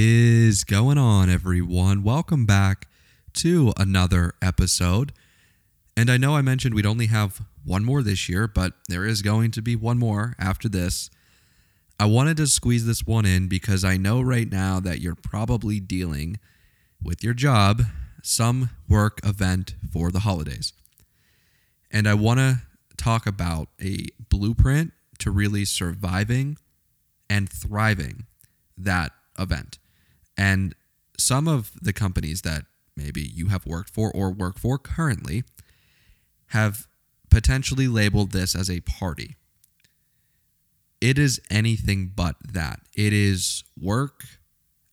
Is going on, everyone? Welcome back to another episode. And I know I mentioned we'd only have one more this year, but there is going to be one more after this. I wanted to squeeze this one in because I know right now that you're probably dealing with your job some work event for the holidays. And I want to talk about a blueprint to really surviving and thriving that event. And some of the companies that maybe you have worked for or work for currently have potentially labeled this as a party. It is anything but that. It is work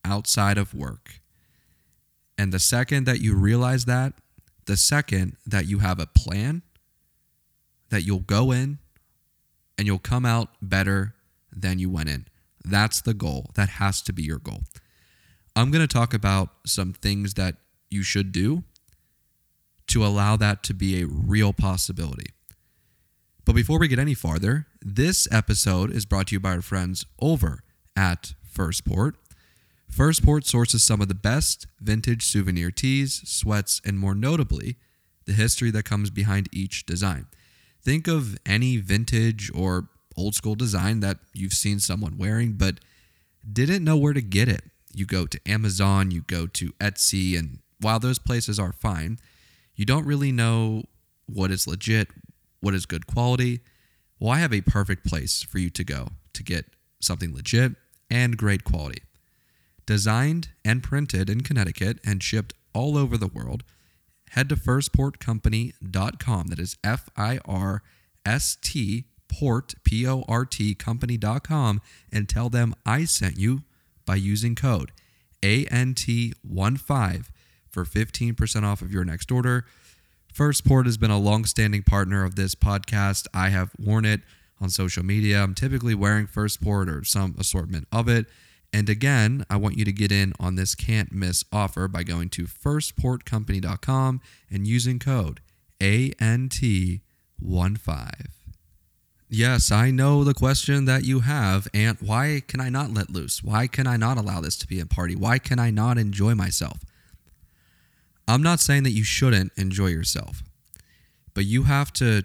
outside of work. And the second that you realize that, the second that you have a plan, that you'll go in and you'll come out better than you went in. That's the goal. That has to be your goal. I'm going to talk about some things that you should do to allow that to be a real possibility. But before we get any farther, this episode is brought to you by our friends over at Firstport. Firstport sources some of the best vintage souvenir tees, sweats, and more notably, the history that comes behind each design. Think of any vintage or old school design that you've seen someone wearing but didn't know where to get it. You go to Amazon, you go to Etsy, and while those places are fine, you don't really know what is legit, what is good quality. Well, I have a perfect place for you to go to get something legit and great quality. Designed and printed in Connecticut and shipped all over the world, head to firstportcompany.com. That is F I R S T port, P O R T company.com and tell them I sent you by using code ANT15 for 15% off of your next order. Firstport has been a long-standing partner of this podcast. I have worn it on social media. I'm typically wearing Firstport or some assortment of it. And again, I want you to get in on this can't miss offer by going to firstportcompany.com and using code ANT15. Yes, I know the question that you have, and why can I not let loose? Why can I not allow this to be a party? Why can I not enjoy myself? I'm not saying that you shouldn't enjoy yourself, but you have to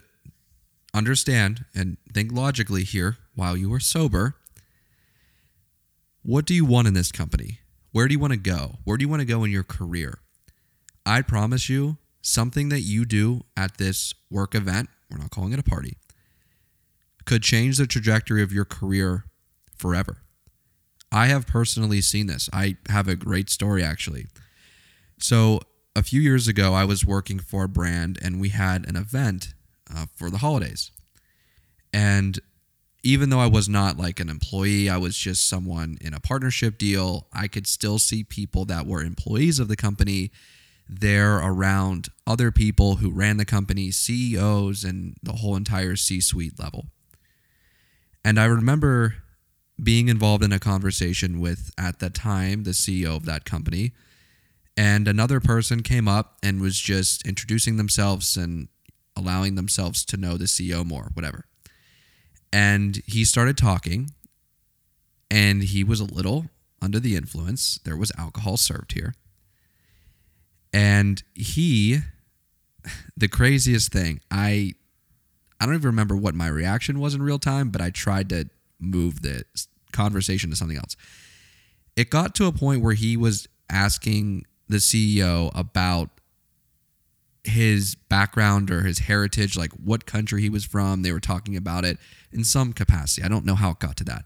understand and think logically here while you are sober. What do you want in this company? Where do you want to go? Where do you want to go in your career? I promise you, something that you do at this work event, we're not calling it a party, could change the trajectory of your career forever. I have personally seen this. I have a great story actually. So, a few years ago, I was working for a brand and we had an event uh, for the holidays. And even though I was not like an employee, I was just someone in a partnership deal, I could still see people that were employees of the company there around other people who ran the company, CEOs, and the whole entire C suite level. And I remember being involved in a conversation with, at the time, the CEO of that company. And another person came up and was just introducing themselves and allowing themselves to know the CEO more, whatever. And he started talking, and he was a little under the influence. There was alcohol served here. And he, the craziest thing, I I don't even remember what my reaction was in real time, but I tried to move the conversation to something else. It got to a point where he was asking the CEO about his background or his heritage, like what country he was from. They were talking about it in some capacity. I don't know how it got to that.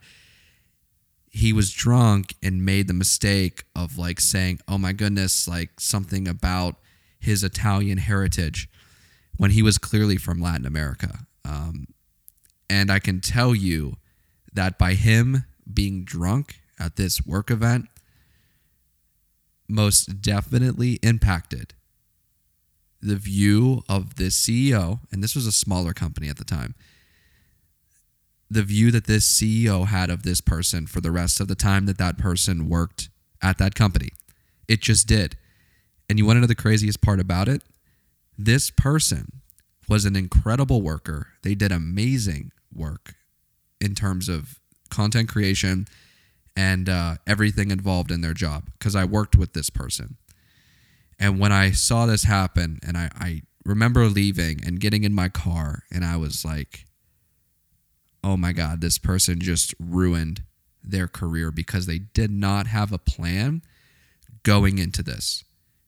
He was drunk and made the mistake of like saying, oh my goodness, like something about his Italian heritage when he was clearly from Latin America. Um, and I can tell you that by him being drunk at this work event, most definitely impacted the view of this CEO, and this was a smaller company at the time, the view that this CEO had of this person for the rest of the time that that person worked at that company. It just did. And you want to know the craziest part about it? This person was an incredible worker. They did amazing work in terms of content creation and uh, everything involved in their job because I worked with this person. And when I saw this happen, and I, I remember leaving and getting in my car, and I was like, oh my God, this person just ruined their career because they did not have a plan going into this.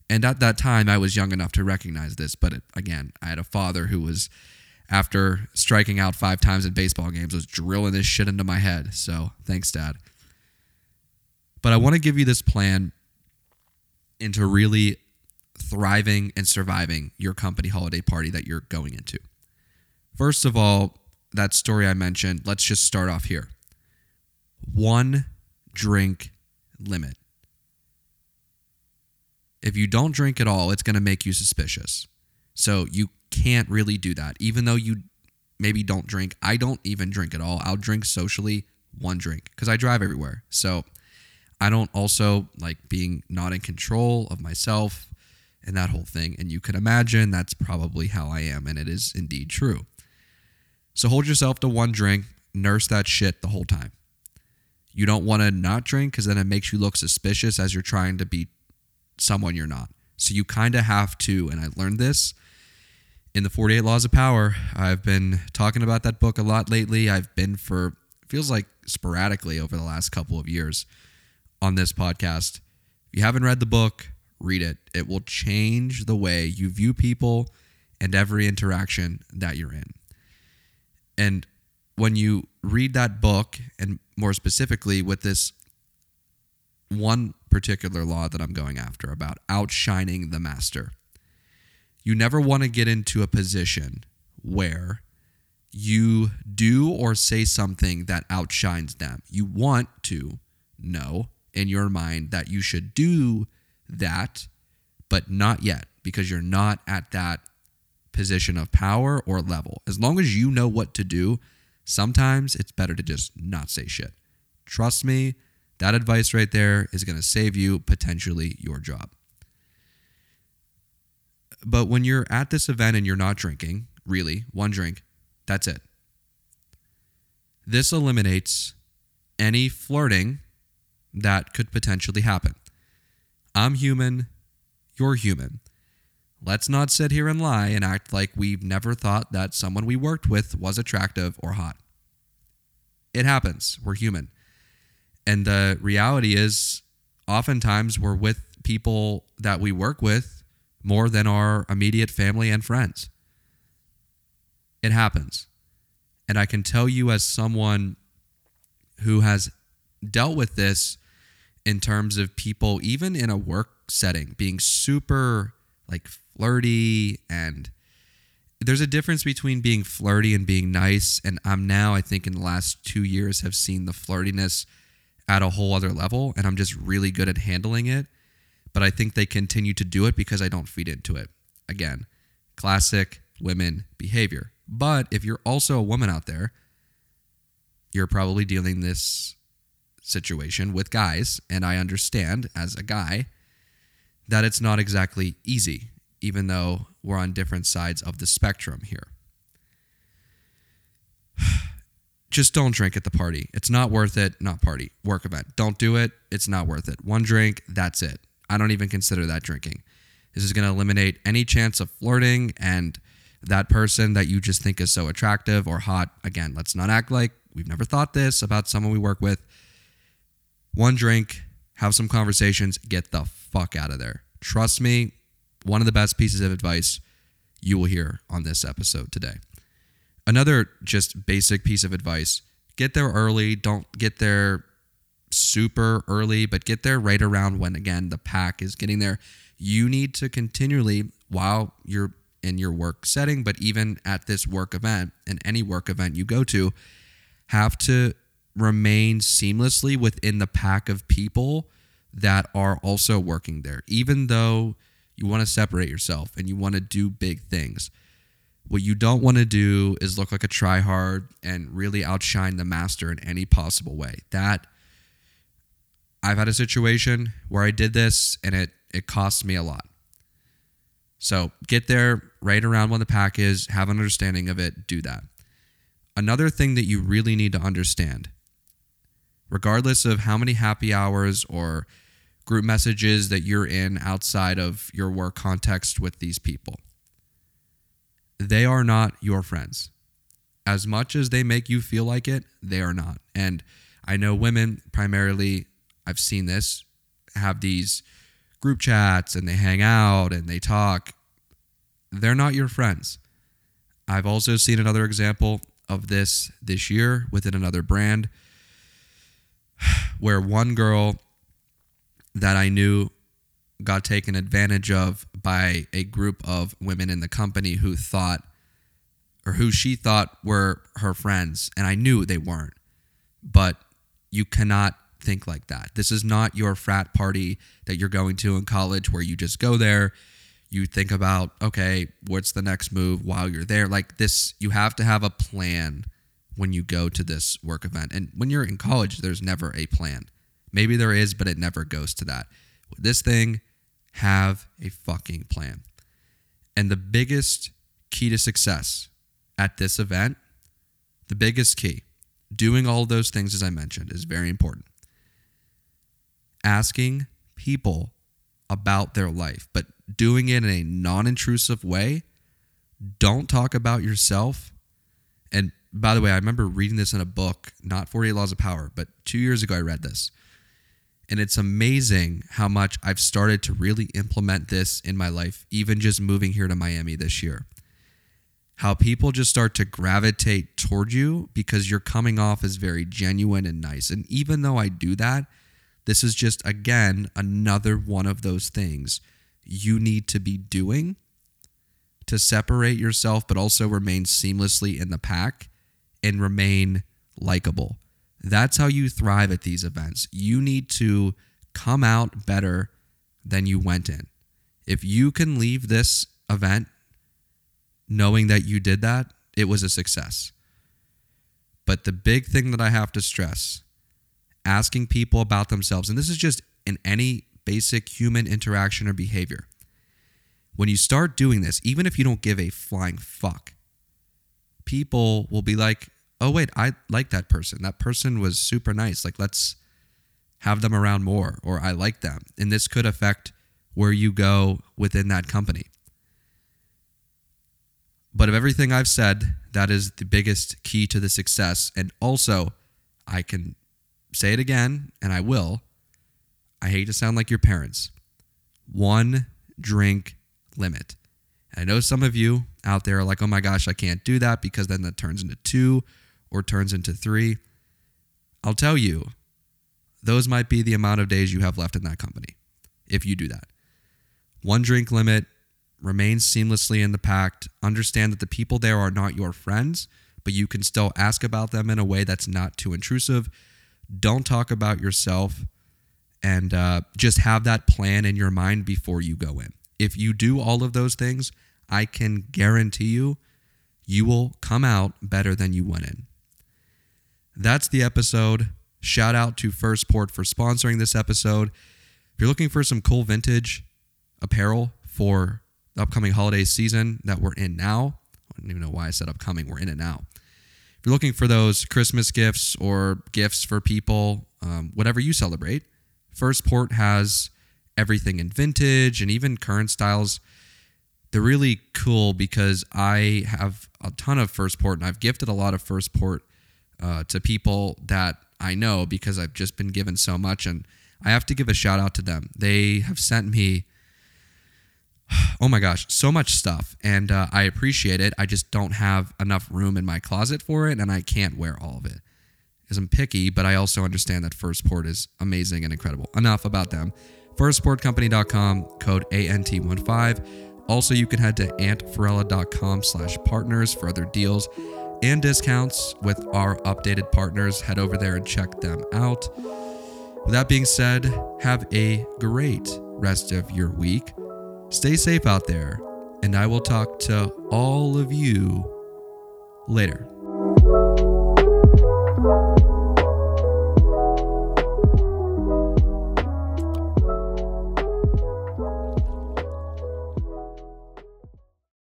And at that time, I was young enough to recognize this. But it, again, I had a father who was, after striking out five times in baseball games, was drilling this shit into my head. So thanks, Dad. But I want to give you this plan into really thriving and surviving your company holiday party that you're going into. First of all, that story I mentioned, let's just start off here. One drink limit. If you don't drink at all, it's going to make you suspicious. So you can't really do that. Even though you maybe don't drink, I don't even drink at all. I'll drink socially one drink because I drive everywhere. So I don't also like being not in control of myself and that whole thing. And you can imagine that's probably how I am. And it is indeed true. So hold yourself to one drink, nurse that shit the whole time. You don't want to not drink because then it makes you look suspicious as you're trying to be someone you're not. So you kind of have to, and I learned this in the 48 Laws of Power. I've been talking about that book a lot lately. I've been for, feels like sporadically over the last couple of years on this podcast. If you haven't read the book, read it. It will change the way you view people and every interaction that you're in. And when you read that book, and more specifically with this one particular law that I'm going after about outshining the master, you never want to get into a position where you do or say something that outshines them. You want to know in your mind that you should do that, but not yet because you're not at that position of power or level. As long as you know what to do, sometimes it's better to just not say shit. Trust me, that advice right there is going to save you potentially your job. But when you're at this event and you're not drinking, really, one drink, that's it. This eliminates any flirting that could potentially happen. I'm human, you're human. Let's not sit here and lie and act like we've never thought that someone we worked with was attractive or hot. It happens. We're human. And the reality is, oftentimes we're with people that we work with more than our immediate family and friends. It happens. And I can tell you, as someone who has dealt with this in terms of people, even in a work setting, being super like flirty and there's a difference between being flirty and being nice and i'm now i think in the last two years have seen the flirtiness at a whole other level and i'm just really good at handling it but i think they continue to do it because i don't feed into it again classic women behavior but if you're also a woman out there you're probably dealing this situation with guys and i understand as a guy that it's not exactly easy, even though we're on different sides of the spectrum here. Just don't drink at the party. It's not worth it. Not party, work event. Don't do it. It's not worth it. One drink, that's it. I don't even consider that drinking. This is going to eliminate any chance of flirting and that person that you just think is so attractive or hot. Again, let's not act like we've never thought this about someone we work with. One drink, have some conversations, get the fuck out of there. Trust me, one of the best pieces of advice you will hear on this episode today. Another just basic piece of advice get there early. Don't get there super early, but get there right around when, again, the pack is getting there. You need to continually, while you're in your work setting, but even at this work event and any work event you go to, have to remain seamlessly within the pack of people that are also working there, even though you want to separate yourself and you want to do big things. What you don't want to do is look like a tryhard and really outshine the master in any possible way. That I've had a situation where I did this and it it cost me a lot. So get there right around when the pack is, have an understanding of it, do that. Another thing that you really need to understand regardless of how many happy hours or group messages that you're in outside of your work context with these people. They are not your friends. As much as they make you feel like it, they are not. And I know women primarily, I've seen this, have these group chats and they hang out and they talk. They're not your friends. I've also seen another example of this this year within another brand where one girl that I knew got taken advantage of by a group of women in the company who thought or who she thought were her friends and I knew they weren't. But you cannot think like that. This is not your frat party that you're going to in college where you just go there, you think about, okay, what's the next move while you're there? Like this, you have to have a plan when you go to this work event. And when you're in college, there's never a plan. Maybe there is, but it never goes to that. This thing, have a fucking plan. And the biggest key to success at this event, the biggest key, doing all those things as I mentioned is very important asking people about their life, but doing it in a non intrusive way. Don't talk about yourself. And by the way, I remember reading this in a book, not 48 Laws of Power, but two years ago I read this. And it's amazing how much I've started to really implement this in my life, even just moving here to Miami this year. How people just start to gravitate toward you because you're coming off as very genuine and nice. And even though I do that, this is just, again, another one of those things you need to be doing to separate yourself, but also remain seamlessly in the pack and remain likable. That's how you thrive at these events. You need to come out better than you went in. If you can leave this event knowing that you did that, it was a success. But the big thing that I have to stress asking people about themselves, and this is just in any basic human interaction or behavior. When you start doing this, even if you don't give a flying fuck, people will be like, oh, wait, I like that person. That person was super nice. Like, let's have them around more, or I like them. And this could affect where you go within that company. But of everything I've said, that is the biggest key to the success. And also, I can say it again, and I will. I hate to sound like your parents. One drink limit. And I know some of you out there are like, oh my gosh, I can't do that because then that turns into two or turns into three. I'll tell you, those might be the amount of days you have left in that company if you do that. One drink limit, remain seamlessly in the pact. Understand that the people there are not your friends, but you can still ask about them in a way that's not too intrusive don't talk about yourself and uh, just have that plan in your mind before you go in. If you do all of those things, I can guarantee you, you will come out better than you went in. That's the episode. Shout out to First Port for sponsoring this episode. If you're looking for some cool vintage apparel for the upcoming holiday season that we're in now, I don't even know why I said upcoming, we're in it now If you're looking for those Christmas gifts or gifts for people, um, whatever you celebrate, First Port has everything in vintage and even current styles. They're really cool because I have a ton of First Port and I've gifted a lot of First Port uh, to people that I know because I've just been given so much. And I have to give a shout out to them. They have sent me oh my gosh, so much stuff. And uh, I appreciate it. I just don't have enough room in my closet for it, and I can't wear all of it. Because I'm picky, but I also understand that First Port is amazing and incredible. Enough about them. FirstPortCompany.com, code ANT15. Also, you can head to antferrella.com slash partners for other deals and discounts with our updated partners. Head over there and check them out. With that being said, have a great rest of your week. Stay safe out there, and I will talk to all of you later.